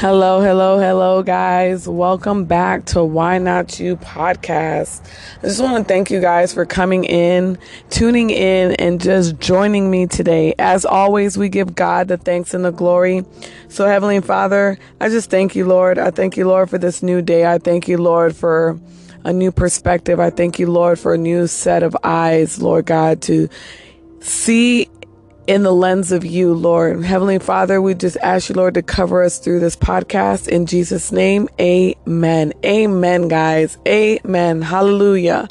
Hello, hello, hello, guys. Welcome back to Why Not You podcast. I just want to thank you guys for coming in, tuning in, and just joining me today. As always, we give God the thanks and the glory. So, Heavenly Father, I just thank you, Lord. I thank you, Lord, for this new day. I thank you, Lord, for a new perspective. I thank you, Lord, for a new set of eyes, Lord God, to see in the lens of you, Lord. Heavenly Father, we just ask you, Lord, to cover us through this podcast. In Jesus' name, amen. Amen, guys. Amen. Hallelujah.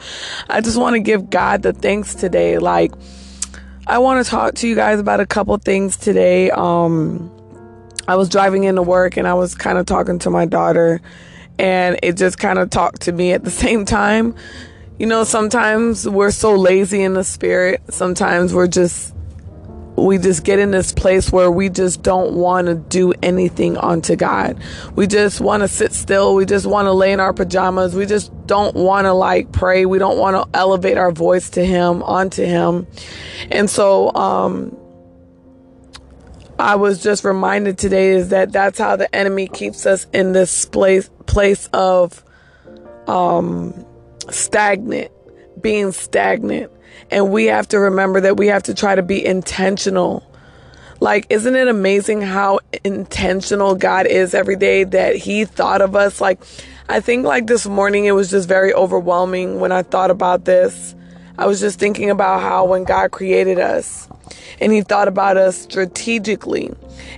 I just want to give God the thanks today. Like, I want to talk to you guys about a couple things today. Um, I was driving into work and I was kind of talking to my daughter, and it just kind of talked to me at the same time. You know, sometimes we're so lazy in the spirit. Sometimes we're just we just get in this place where we just don't want to do anything unto God. We just want to sit still. We just want to lay in our pajamas. We just don't want to like pray. We don't want to elevate our voice to Him, onto Him. And so, um, I was just reminded today is that that's how the enemy keeps us in this place place of um stagnant, being stagnant. And we have to remember that we have to try to be intentional. Like, isn't it amazing how intentional God is every day that He thought of us? Like, I think like this morning it was just very overwhelming when I thought about this. I was just thinking about how when God created us, and he thought about us strategically.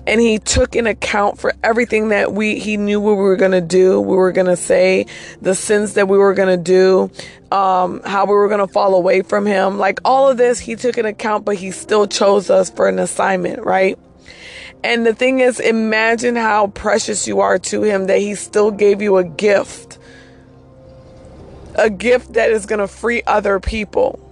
And he took in account for everything that we he knew what we were going to do we were going to say the sins that we were going to do um, how we were going to fall away from him. Like all of this he took in account but he still chose us for an assignment right? And the thing is imagine how precious you are to him that he still gave you a gift. A gift that is going to free other people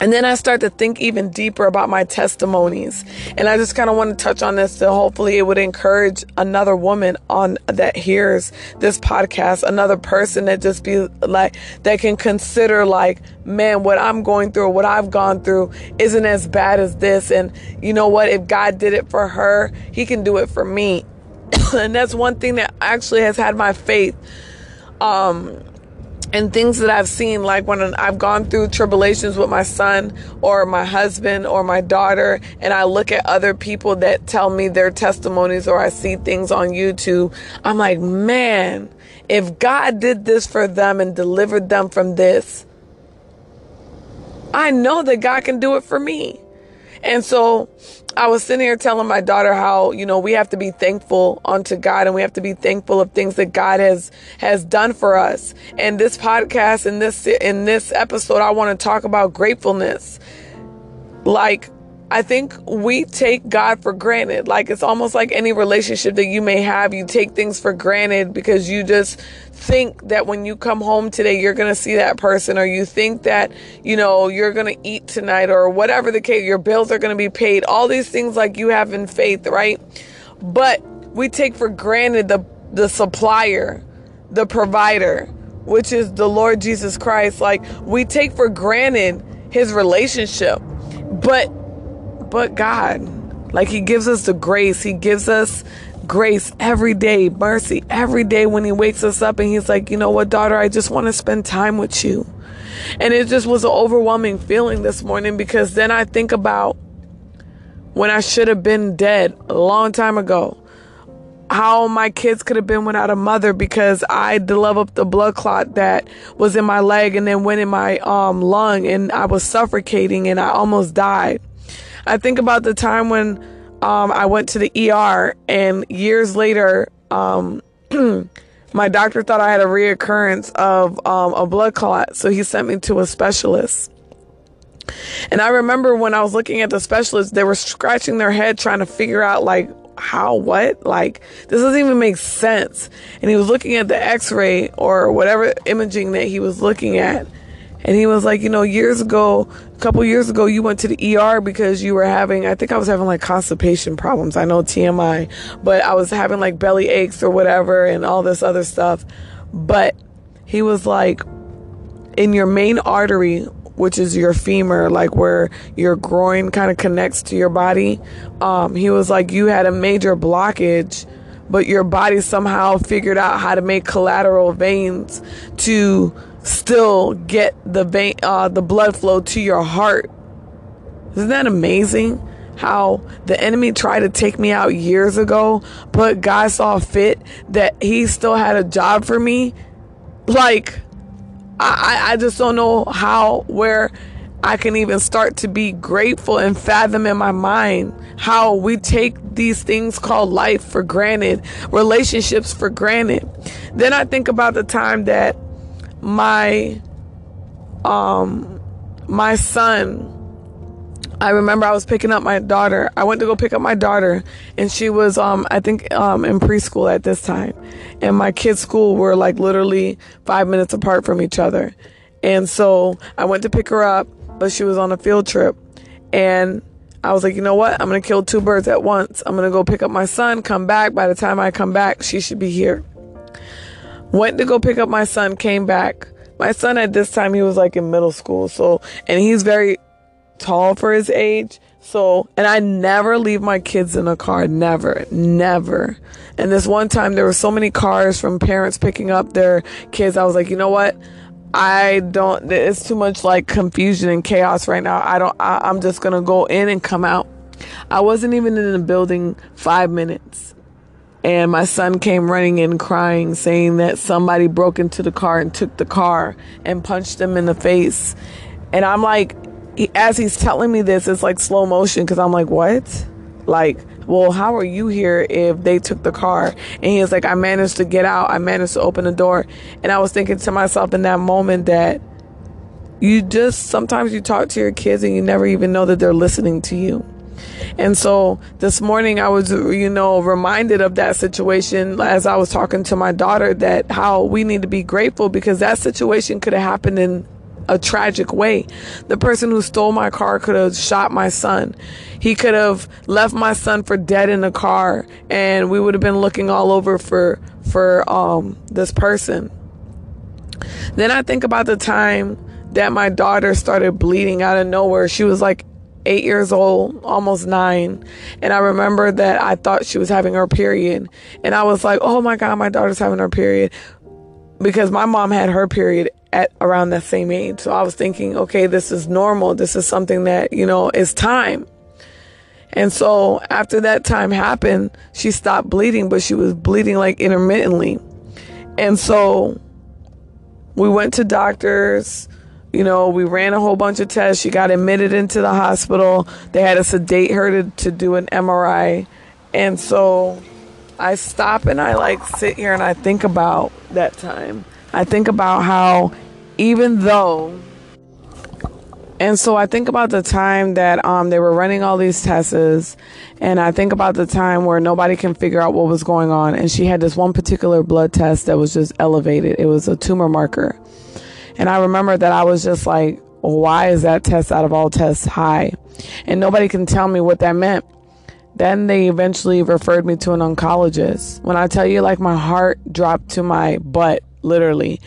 and then I start to think even deeper about my testimonies. And I just kind of want to touch on this to hopefully it would encourage another woman on that hears this podcast, another person that just be like, that can consider like, man, what I'm going through, what I've gone through isn't as bad as this. And you know what? If God did it for her, he can do it for me. and that's one thing that actually has had my faith um and things that I've seen, like when I've gone through tribulations with my son or my husband or my daughter, and I look at other people that tell me their testimonies or I see things on YouTube, I'm like, man, if God did this for them and delivered them from this, I know that God can do it for me. And so I was sitting here telling my daughter how, you know, we have to be thankful unto God and we have to be thankful of things that God has has done for us. And this podcast in this in this episode I want to talk about gratefulness. Like I think we take God for granted. Like it's almost like any relationship that you may have, you take things for granted because you just think that when you come home today, you're going to see that person, or you think that, you know, you're going to eat tonight, or whatever the case, your bills are going to be paid. All these things like you have in faith, right? But we take for granted the, the supplier, the provider, which is the Lord Jesus Christ. Like we take for granted his relationship. But but God. Like He gives us the grace. He gives us grace every day, mercy every day when He wakes us up and He's like, you know what, daughter, I just want to spend time with you. And it just was an overwhelming feeling this morning because then I think about when I should have been dead a long time ago. How my kids could have been without a mother because I developed the blood clot that was in my leg and then went in my um, lung and I was suffocating and I almost died. I think about the time when um, I went to the ER, and years later, um, my doctor thought I had a reoccurrence of um, a blood clot, so he sent me to a specialist. And I remember when I was looking at the specialist, they were scratching their head trying to figure out, like, how, what? Like, this doesn't even make sense. And he was looking at the x ray or whatever imaging that he was looking at. And he was like, you know, years ago, a couple years ago, you went to the ER because you were having, I think I was having like constipation problems. I know TMI, but I was having like belly aches or whatever and all this other stuff. But he was like, in your main artery, which is your femur, like where your groin kind of connects to your body, um, he was like, you had a major blockage but your body somehow figured out how to make collateral veins to still get the vein, uh, the blood flow to your heart. Isn't that amazing? How the enemy tried to take me out years ago, but God saw fit that He still had a job for me. Like, I, I just don't know how, where I can even start to be grateful and fathom in my mind how we take these things called life for granted, relationships for granted. Then I think about the time that my um my son I remember I was picking up my daughter. I went to go pick up my daughter and she was um I think um in preschool at this time. And my kids' school were like literally 5 minutes apart from each other. And so I went to pick her up, but she was on a field trip and I was like, you know what? I'm going to kill two birds at once. I'm going to go pick up my son, come back. By the time I come back, she should be here. Went to go pick up my son, came back. My son at this time, he was like in middle school. So, and he's very tall for his age. So, and I never leave my kids in a car. Never, never. And this one time, there were so many cars from parents picking up their kids. I was like, you know what? I don't, it's too much like confusion and chaos right now. I don't, I, I'm just to go in and come out. I wasn't even in the building five minutes and my son came running in crying saying that somebody broke into the car and took the car and punched him in the face. And i'm like as he's telling me this it's like slow motion because i'm like what? Like well how are you here if they took the car? And he's like i managed to get out. I managed to open the door. And i was thinking to myself in that moment that you just sometimes you talk to your kids and you never even know that they're listening to you and so this morning I was, you know, reminded of that situation as I was talking to my daughter that how we need to be grateful because that situation could have happened in a tragic way. The person who stole my car could have shot my son. He could have left my son for dead in the car and we would have been looking all over for for um this person. Then I think about the time that my daughter started bleeding out of nowhere. She was like eight years old, almost nine. And I remember that I thought she was having her period. And I was like, oh my God, my daughter's having her period. Because my mom had her period at around that same age. So I was thinking, okay, this is normal. This is something that, you know, is time. And so after that time happened, she stopped bleeding, but she was bleeding like intermittently. And so we went to doctors you know, we ran a whole bunch of tests. She got admitted into the hospital. They had to sedate her to, to do an MRI. And so I stop and I like sit here and I think about that time. I think about how even though and so I think about the time that um, they were running all these tests, and I think about the time where nobody can figure out what was going on. And she had this one particular blood test that was just elevated. It was a tumor marker. And I remember that I was just like, why is that test out of all tests high? And nobody can tell me what that meant. Then they eventually referred me to an oncologist. When I tell you, like, my heart dropped to my butt literally.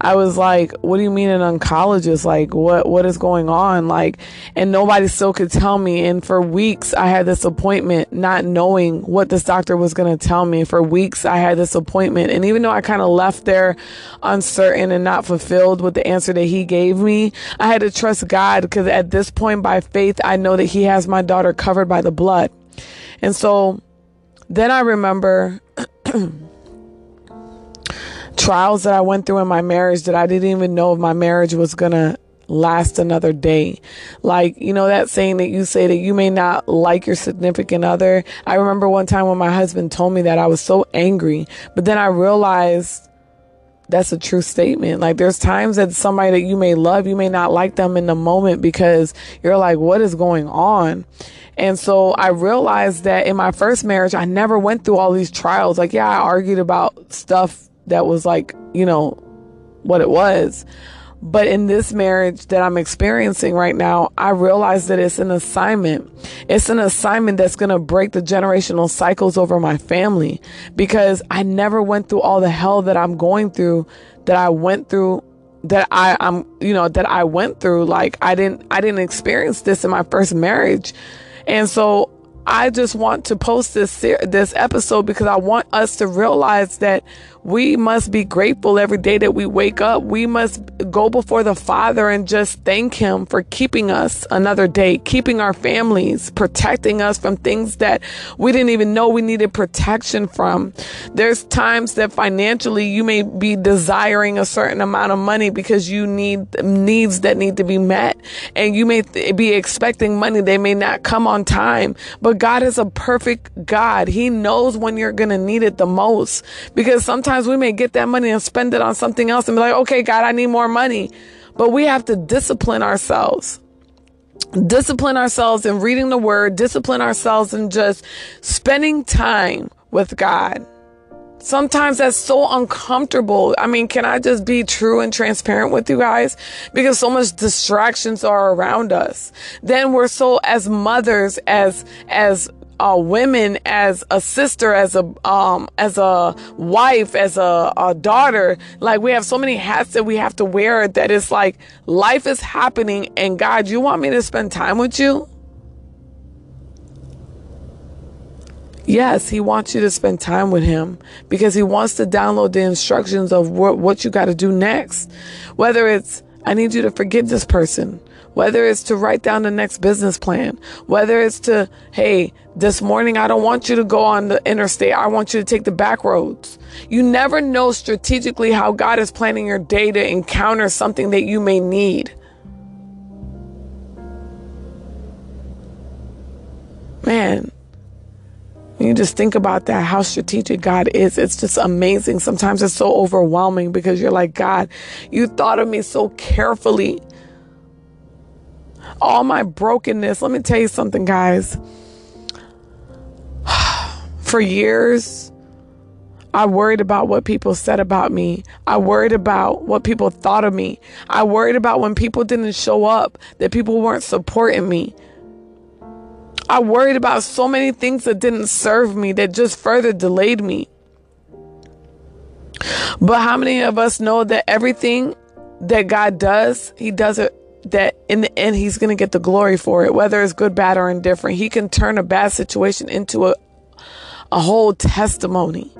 I was like, what do you mean an oncologist? Like, what, what is going on? Like, and nobody still could tell me. And for weeks, I had this appointment not knowing what this doctor was going to tell me. For weeks, I had this appointment. And even though I kind of left there uncertain and not fulfilled with the answer that he gave me, I had to trust God because at this point, by faith, I know that he has my daughter covered by the blood. And so then I remember trials that I went through in my marriage that I didn't even know if my marriage was going to last another day. Like, you know, that saying that you say that you may not like your significant other. I remember one time when my husband told me that I was so angry, but then I realized that's a true statement. Like, there's times that somebody that you may love, you may not like them in the moment because you're like, what is going on? And so I realized that in my first marriage, I never went through all these trials. Like, yeah, I argued about stuff that was like, you know, what it was. But in this marriage that I'm experiencing right now, I realize that it's an assignment. It's an assignment that's going to break the generational cycles over my family because I never went through all the hell that I'm going through that I went through that I I'm you know that I went through like I didn't I didn't experience this in my first marriage. And so I just want to post this this episode because I want us to realize that we must be grateful every day that we wake up. We must go before the Father and just thank Him for keeping us another day, keeping our families, protecting us from things that we didn't even know we needed protection from. There's times that financially you may be desiring a certain amount of money because you need needs that need to be met and you may th- be expecting money. They may not come on time, but God is a perfect God. He knows when you're going to need it the most because sometimes sometimes we may get that money and spend it on something else and be like, okay, God, I need more money. But we have to discipline ourselves. Discipline ourselves in reading the word, discipline ourselves in just spending time with God. Sometimes that's so uncomfortable. I mean, can I just be true and transparent with you guys? Because so much distractions are around us. Then we're so as mothers, as, as uh, women as a sister, as a um, as a wife, as a, a daughter. Like we have so many hats that we have to wear that it's like life is happening, and God, you want me to spend time with you? Yes, he wants you to spend time with him because he wants to download the instructions of what, what you got to do next. Whether it's, I need you to forgive this person whether it's to write down the next business plan, whether it's to, hey, this morning I don't want you to go on the interstate. I want you to take the back roads. You never know strategically how God is planning your day to encounter something that you may need. Man, you just think about that, how strategic God is. It's just amazing. Sometimes it's so overwhelming because you're like, God, you thought of me so carefully all my brokenness. Let me tell you something, guys. For years, I worried about what people said about me. I worried about what people thought of me. I worried about when people didn't show up, that people weren't supporting me. I worried about so many things that didn't serve me, that just further delayed me. But how many of us know that everything that God does, He does it that in the end he's going to get the glory for it whether it's good bad or indifferent. He can turn a bad situation into a a whole testimony.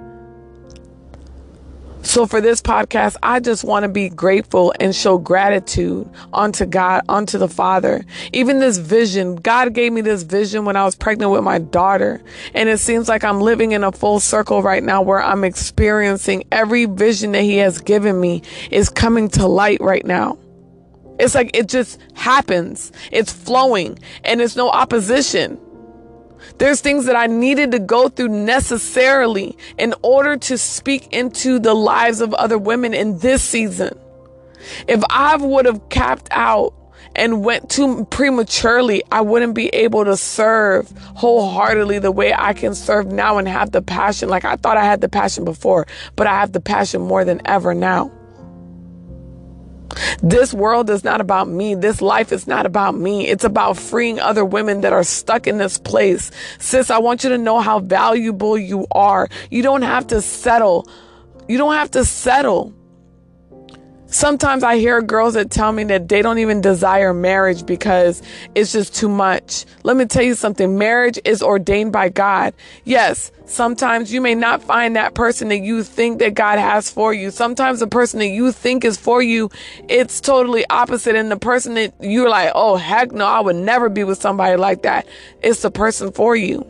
So for this podcast i just want to be grateful and show gratitude unto god unto the father. Even this vision god gave me this vision when i was pregnant with my daughter and it seems like i'm living in a full circle right now where i'm experiencing every vision that he has given me is coming to light right now it's like it just happens. It's flowing and it's no opposition. There's things that I needed to go through necessarily in order to speak into the lives of other women in this season. If I would have capped out and went too prematurely, I wouldn't be able to serve wholeheartedly the way I can serve now and have the passion. Like I thought I had the passion before, but I have the passion more than ever now. This world is not about me. This life is not about me. It's about freeing other women that are stuck in this place. Sis, I want you to know how valuable you are. You don't have to settle. You don't have to settle. Sometimes I hear girls that tell me that they don't even desire marriage because it's just too much. Let me tell you something. Marriage is ordained by God. Yes, sometimes you may not find that person that you think that God has for you. Sometimes the person that you think is for you, it's totally opposite. And the person that you're like, oh, heck no, I would never be with somebody like that. It's the person for you.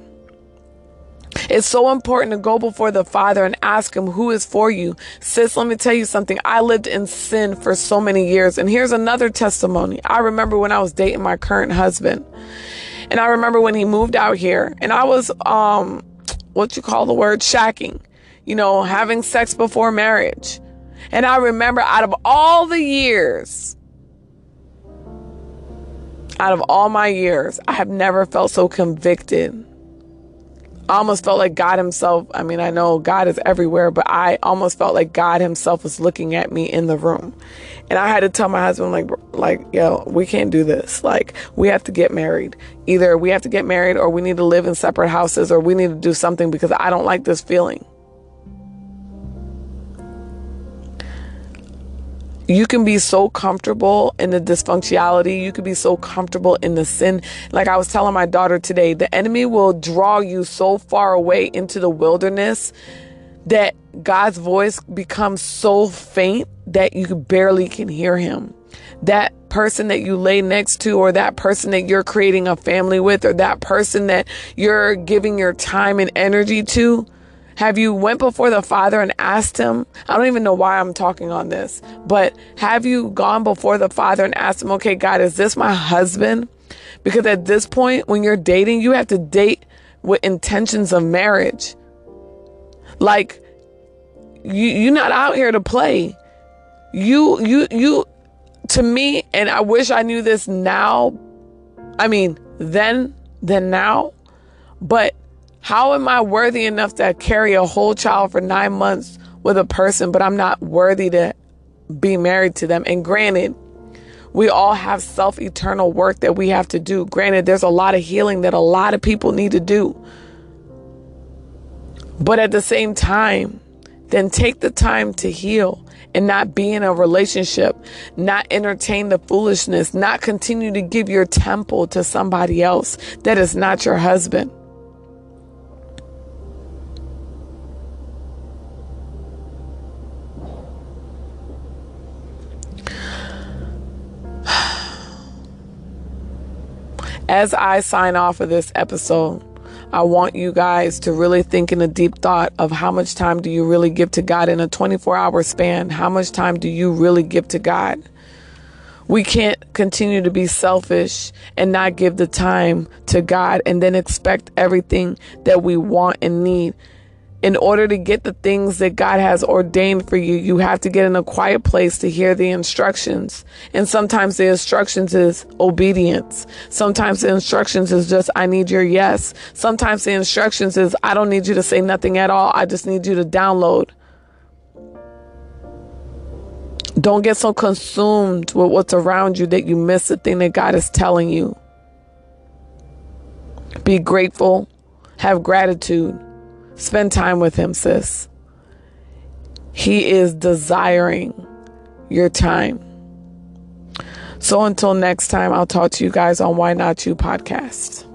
It's so important to go before the Father and ask Him who is for you. Sis, let me tell you something. I lived in sin for so many years. And here's another testimony. I remember when I was dating my current husband. And I remember when he moved out here and I was, um, what you call the word shacking, you know, having sex before marriage. And I remember out of all the years, out of all my years, I have never felt so convicted I almost felt like God Himself. I mean, I know God is everywhere, but I almost felt like God Himself was looking at me in the room. And I had to tell my husband, like, like, yo, we can't do this. Like, we have to get married. Either we have to get married or we need to live in separate houses or we need to do something because I don't like this feeling. You can be so comfortable in the dysfunctionality. You can be so comfortable in the sin. Like I was telling my daughter today, the enemy will draw you so far away into the wilderness that God's voice becomes so faint that you barely can hear him. That person that you lay next to, or that person that you're creating a family with, or that person that you're giving your time and energy to, have you went before the Father and asked him? I don't even know why I'm talking on this, but have you gone before the Father and asked him, okay, God, is this my husband? Because at this point, when you're dating, you have to date with intentions of marriage. Like, you, you're not out here to play. You, you, you, to me, and I wish I knew this now. I mean, then, than now. But how am I worthy enough to carry a whole child for nine months with a person, but I'm not worthy to be married to them? And granted, we all have self eternal work that we have to do. Granted, there's a lot of healing that a lot of people need to do. But at the same time, then take the time to heal and not be in a relationship, not entertain the foolishness, not continue to give your temple to somebody else that is not your husband. As I sign off of this episode, I want you guys to really think in a deep thought of how much time do you really give to God in a 24 hour span? How much time do you really give to God? We can't continue to be selfish and not give the time to God and then expect everything that we want and need in order to get the things that God has ordained for you, you have to get in a quiet place to hear the instructions. And sometimes the instructions is obedience. Sometimes the instructions is just, I need your yes. Sometimes the instructions is, I don't need you to say nothing at all. I just need you to download. Don't get so consumed with what's around you that you miss the thing that God is telling you. Be grateful, have gratitude Spend time with him, sis. He is desiring your time. So until next time, I'll talk to you guys on Why Not You podcast.